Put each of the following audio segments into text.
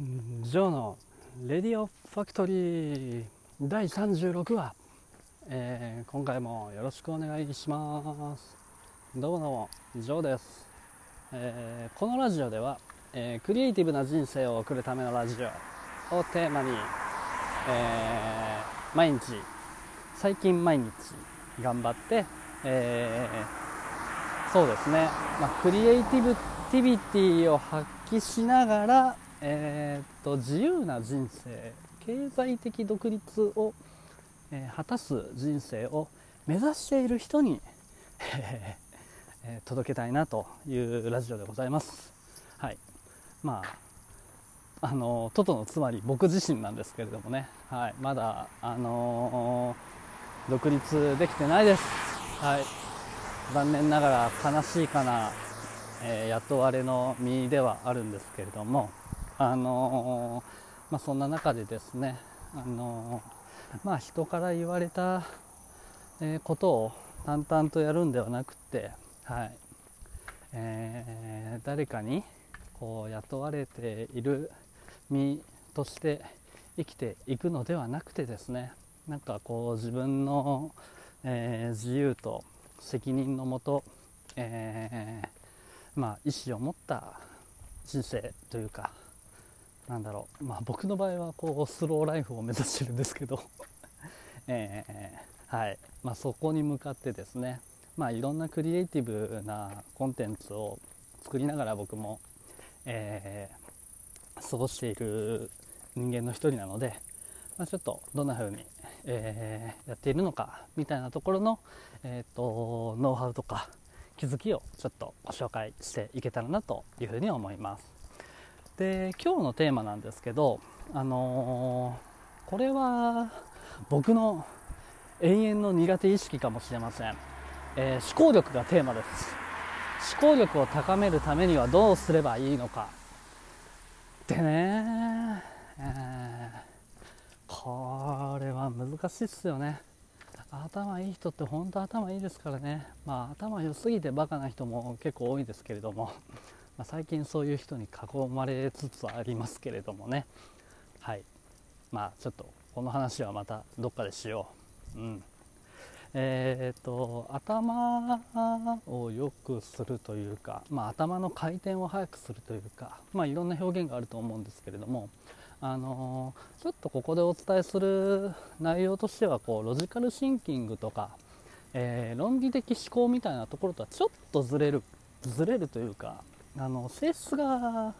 ジョーのレディオファクトリー第36話、えー今回もよろしくお願いします。どうもどうもジョーです、えーこのラジオでは、えークリエイティブな人生を送るためのラジオをテーマに、えー毎日最近毎日頑張って、えーそうですね、まあ、クリエイティブティビティを発揮しながら、えーっと自由な人生経済的独立を、えー果たす人生を目指している人に、えー届けたいなというラジオでございます。はい、まああのトトのつまり僕自身なんですけれどもね、はい、まだあの独立できてないです。はい。残念ながら悲しいかな、えー雇われの身ではあるんですけれども、あのまあ、そんな中でですね、あのまあ、人から言われた、えーことを淡々とやるんではなくて、はい。えー誰かにこう雇われている身として生きていくのではなくてですねなんかこう自分の、えー自由と責任のもと、えーまあ、意思を持った人生というかなんだろう、まあ、僕の場合はこうスローライフを目指してるんですけど、えーはい。まあ、そこに向かってですね、まあ、いろんなクリエイティブなコンテンツを作りながら僕も、えー過ごしている人間の一人なので、まあ、ちょっとどんな風に、えーやっているのかみたいなところの、えー、とノウハウとか気づきをちょっとご紹介していけたらなというふうに思います。で今日のテーマなんですけど、あのーこれは僕の永遠の苦手意識かもしれません、えー思考力がテーマです。思考力を高めるためにはどうすればいいのか。でね、えーこれは難しいっすよね。頭いい人って本当頭いいですからね。まあ頭良すぎてバカな人も結構多いですけれども、まあ、最近そういう人に囲まれつつありますけれどもね。はい。まあちょっとこの話はまたどっかでしよう。うん。えー、と頭を良くするというか、まあ、頭の回転を速くするというか、まあ、いろんな表現があると思うんですけれども、あのーちょっとここでお伝えする内容としてはこうロジカルシンキングとか、えー論理的思考みたいなところとはちょっとずれるずれるというかあの性質が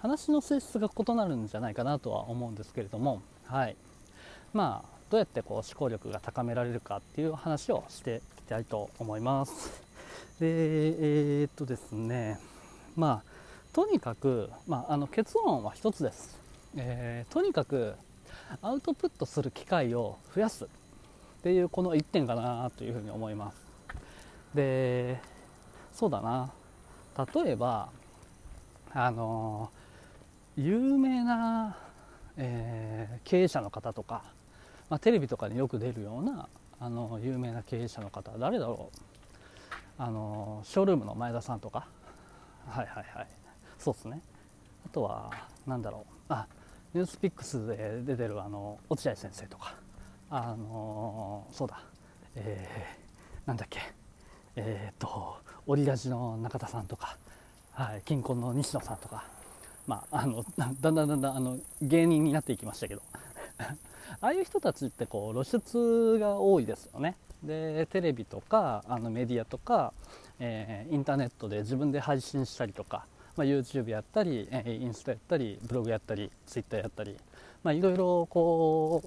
話の性質が異なるんじゃないかなとは思うんですけれども、はい、まあどうやってこう思考力が高められるかっていう話をしていきたいと思います。でえーっとですね。まあとにかく、まあ、あの結論は一つです、えーとにかくアウトプットする機会を増やす。っていうこの1点かなというふうに思います。でそうだな。例えばあの有名な、えー経営者の方とか、まあ、テレビとかによく出るようなあの有名な経営者の方誰だろう。あのショールームの前田さんとか。はいはいはい。そうですね。あとはなんだろう。あニュースピックスで出てるあの落合先生とか。あのそうだ。えー、なんだっけ。えー、っとオリラジの中田さんとか、はい、金婚の西野さんとかまあ、あのだ だんだんだんだんあの芸人になっていきましたけど。ああいう人たちってこう露出が多いですよね。でテレビとかあのメディアとか、えーインターネットで自分で配信したりとか、まあ、YouTube やったり、えーインスタやったりブログやったり Twitter やったり、まあ、いろいろこ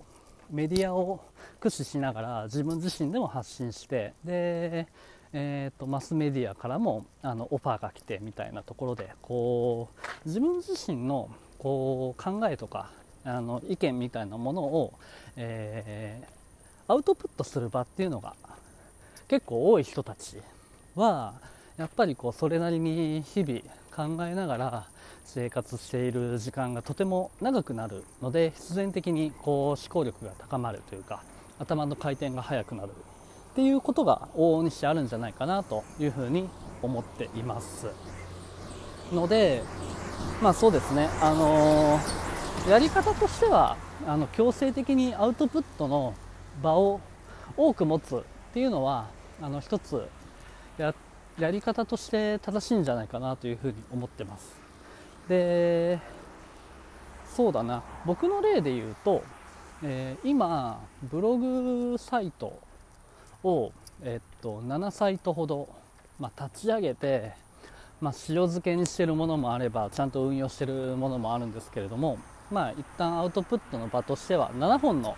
うメディアを駆使しながら自分自身でも発信してで、えー、とマスメディアからもあのオファーが来てみたいなところでこう自分自身のこう考えとかあの意見みたいなものを、えーアウトプットする場っていうのが結構多い人たちはやっぱりこうそれなりに日々考えながら生活している時間がとても長くなるので必然的にこう思考力が高まるというか頭の回転が速くなるっていうことが往々にしてあるんじゃないかなというふうに思っていますのでまあそうですね、あのー、やり方としてはあの強制的にアウトプットの場を多く持つっていうのはあの一つややり方として正しいんじゃないかなというふうに思ってます。でそうだな。僕の例で言うと、えー、今ブログサイトを、えっと7サイトほど、まあ、立ち上げてまあ、塩漬けにしてるものもあればちゃんと運用してるものもあるんですけれどもまあ一旦アウトプットの場としては7本の、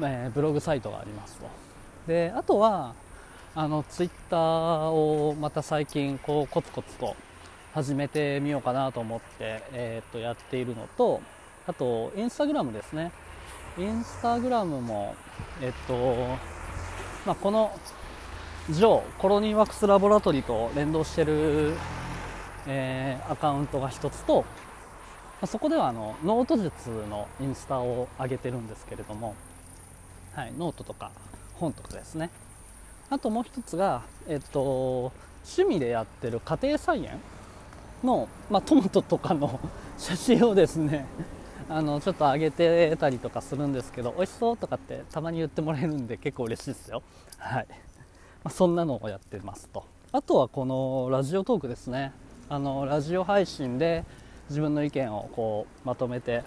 えー、ブログサイトがありますと。であとはあのツイッターをまた最近こうコツコツと始めてみようかなと思って、えー、っとやっているのとあとインスタグラムですね。インスタグラムもえっとまあ、このジョーコロニーワックスラボラトリーと連動してるえー、アカウントが1つと、まあ、そこではあのノート術のインスタを上げてるんですけれども、はい、ノートとか本とかですね。あともう1つが、えっと、趣味でやってる家庭菜園の、まあ、トマトとかの写真をですねあのちょっと上げてたりとかするんですけど美味しそうとかってたまに言ってもらえるんで結構嬉しいですよ。はい、まあ、そんなのをやってますと。あとはこのラジオトークですね。あのラジオ配信で自分の意見をこうまとめて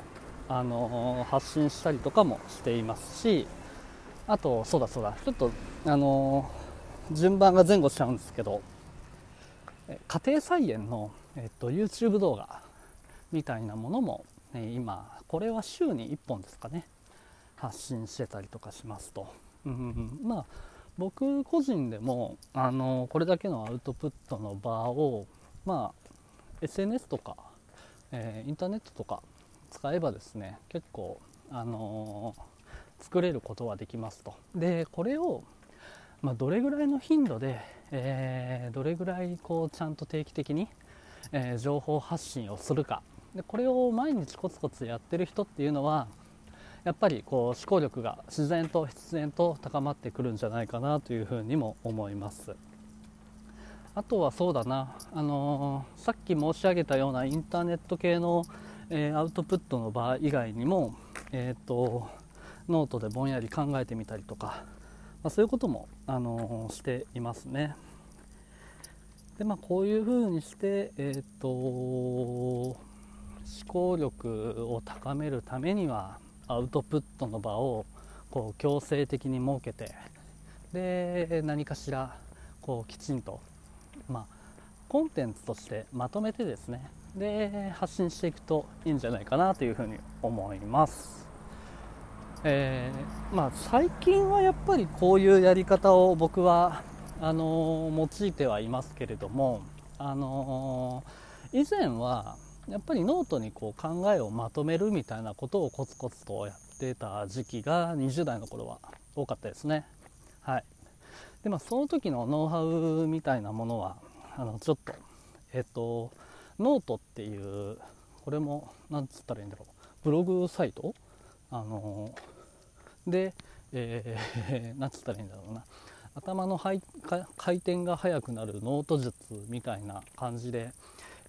あの発信したりとかもしていますしあとそうだそうだ。ちょっとあの順番が前後しちゃうんですけど家庭菜園の、えっと、YouTube 動画みたいなものも、ね、今これは週に1本ですかね発信してたりとかしますと、うん、まあ僕個人でもあのこれだけのアウトプットの場をまあ SNS とか、えー、インターネットとか使えばですね結構あのー、作れることはできますと。でこれを、まあ、どれぐらいの頻度で、えー、どれぐらいこうちゃんと定期的に、え情報発信をするか。でこれを毎日コツコツやってる人っていうのはやっぱりこう思考力が自然と必然と高まってくるんじゃないかなというふうにも思います。あとはそうだな、あのー、さっき申し上げたようなインターネット系の、えー、アウトプットの場合以外にも、えーと、ノートでぼんやり考えてみたりとか、まあ、そういうことも、あのー、していますね。でまあ、こういうふうにして、えーと、思考力を高めるためにはアウトプットの場をこう強制的に設けてで何かしらこうきちんとまあ、コンテンツとしてまとめてですねで発信していくといいんじゃないかなというふうに思います、えー、まあ、最近はやっぱりこういうやり方を僕はあのー、用いてはいますけれども、あのー、以前はやっぱりノートにこう考えをまとめるみたいなことをコツコツとやってた時期が20代の頃は多かったですね。はい、でまあその時のノウハウみたいなものはあのちょっとえっ、とノートっていうこれも何つったらいいんだろう。ブログサイト？あので、えー、つったらいいんだろうな。頭の回転が速くなるノート術みたいな感じで、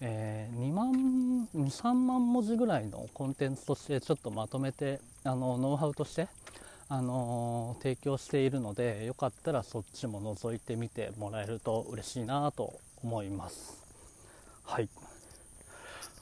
えー、2万23万文字ぐらいのコンテンツとしてちょっとまとめてあのノウハウとしてあのー、提供しているのでよかったらそっちも覗いてみてもらえると嬉しいなと思います。はい。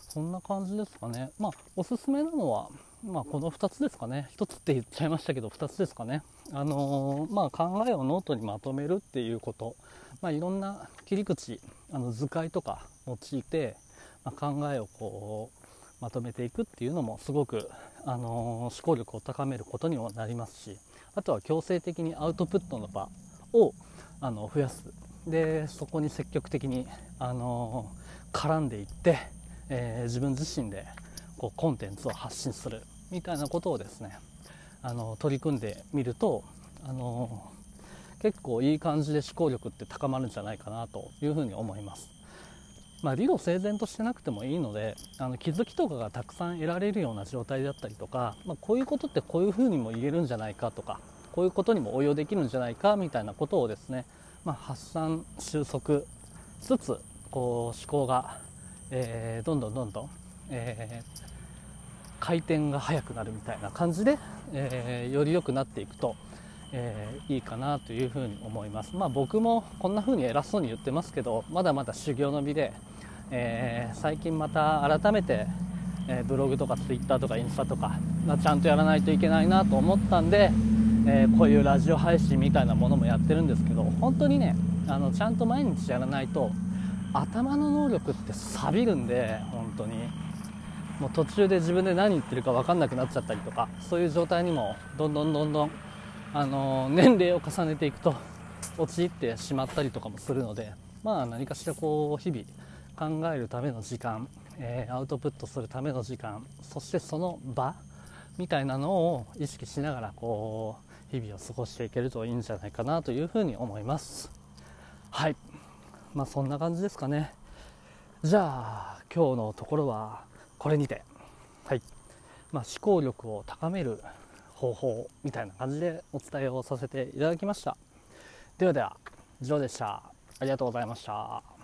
そんな感じですかね。まあおすすめなのはまあ、この2つですかね。1つって言っちゃいましたけど2つですかね。あのー、まあ、考えをノートにまとめるっていうこと、まあ、いろんな切り口あの図解とか用いて、まあ、考えをこうまとめていくっていうのもすごく、あの思考力を高めることにもなりますしあとは強制的にアウトプットの場をあの増やす。でそこに積極的に、あの絡んでいって、えー、自分自身でこうコンテンツを発信する。みたいなことをですねあの取り組んでみると、あの結構いい感じで思考力って高まるんじゃないかなというふうに思います。まあ、理路整然としてなくてもいいのであの気づきとかがたくさん得られるような状態だったりとか、まあ、こういうことってこういうふうにも言えるんじゃないかとかこういうことにも応用できるんじゃないかみたいなことをですね、まあ、発散収束しつつこう思考が、えー、どんどんどんどんえー、回転が速くなるみたいな感じで、えー、より良くなっていくと、えー、いいかなというふうに思います。まあ、僕もこんな風に偉そうに言ってますけどまだまだ修行の身で、え最近また改めて、えブログとかツイッターとかインスタとか、まあ、ちゃんとやらないといけないなと思ったんで、えこういうラジオ配信みたいなものもやってるんですけど本当にねあのちゃんと毎日やらないと頭の能力って錆びるんで本当にもう途中で自分で何言ってるか分かんなくなっちゃったりとかそういう状態にもどんどんどんどん、あの年齢を重ねていくと陥ってしまったりとかもするのでまあ何かしらこう日々考えるための時間、えー、アウトプットするための時間そしてその場みたいなのを意識しながらこう日々を過ごしていけるといいんじゃないかなというふうに思います。はい。まあそんな感じですかね。じゃあ今日のところはこれにて、はい。まあ、思考力を高める方法みたいな感じでお伝えをさせていただきました。ではでは以上でした。ありがとうございました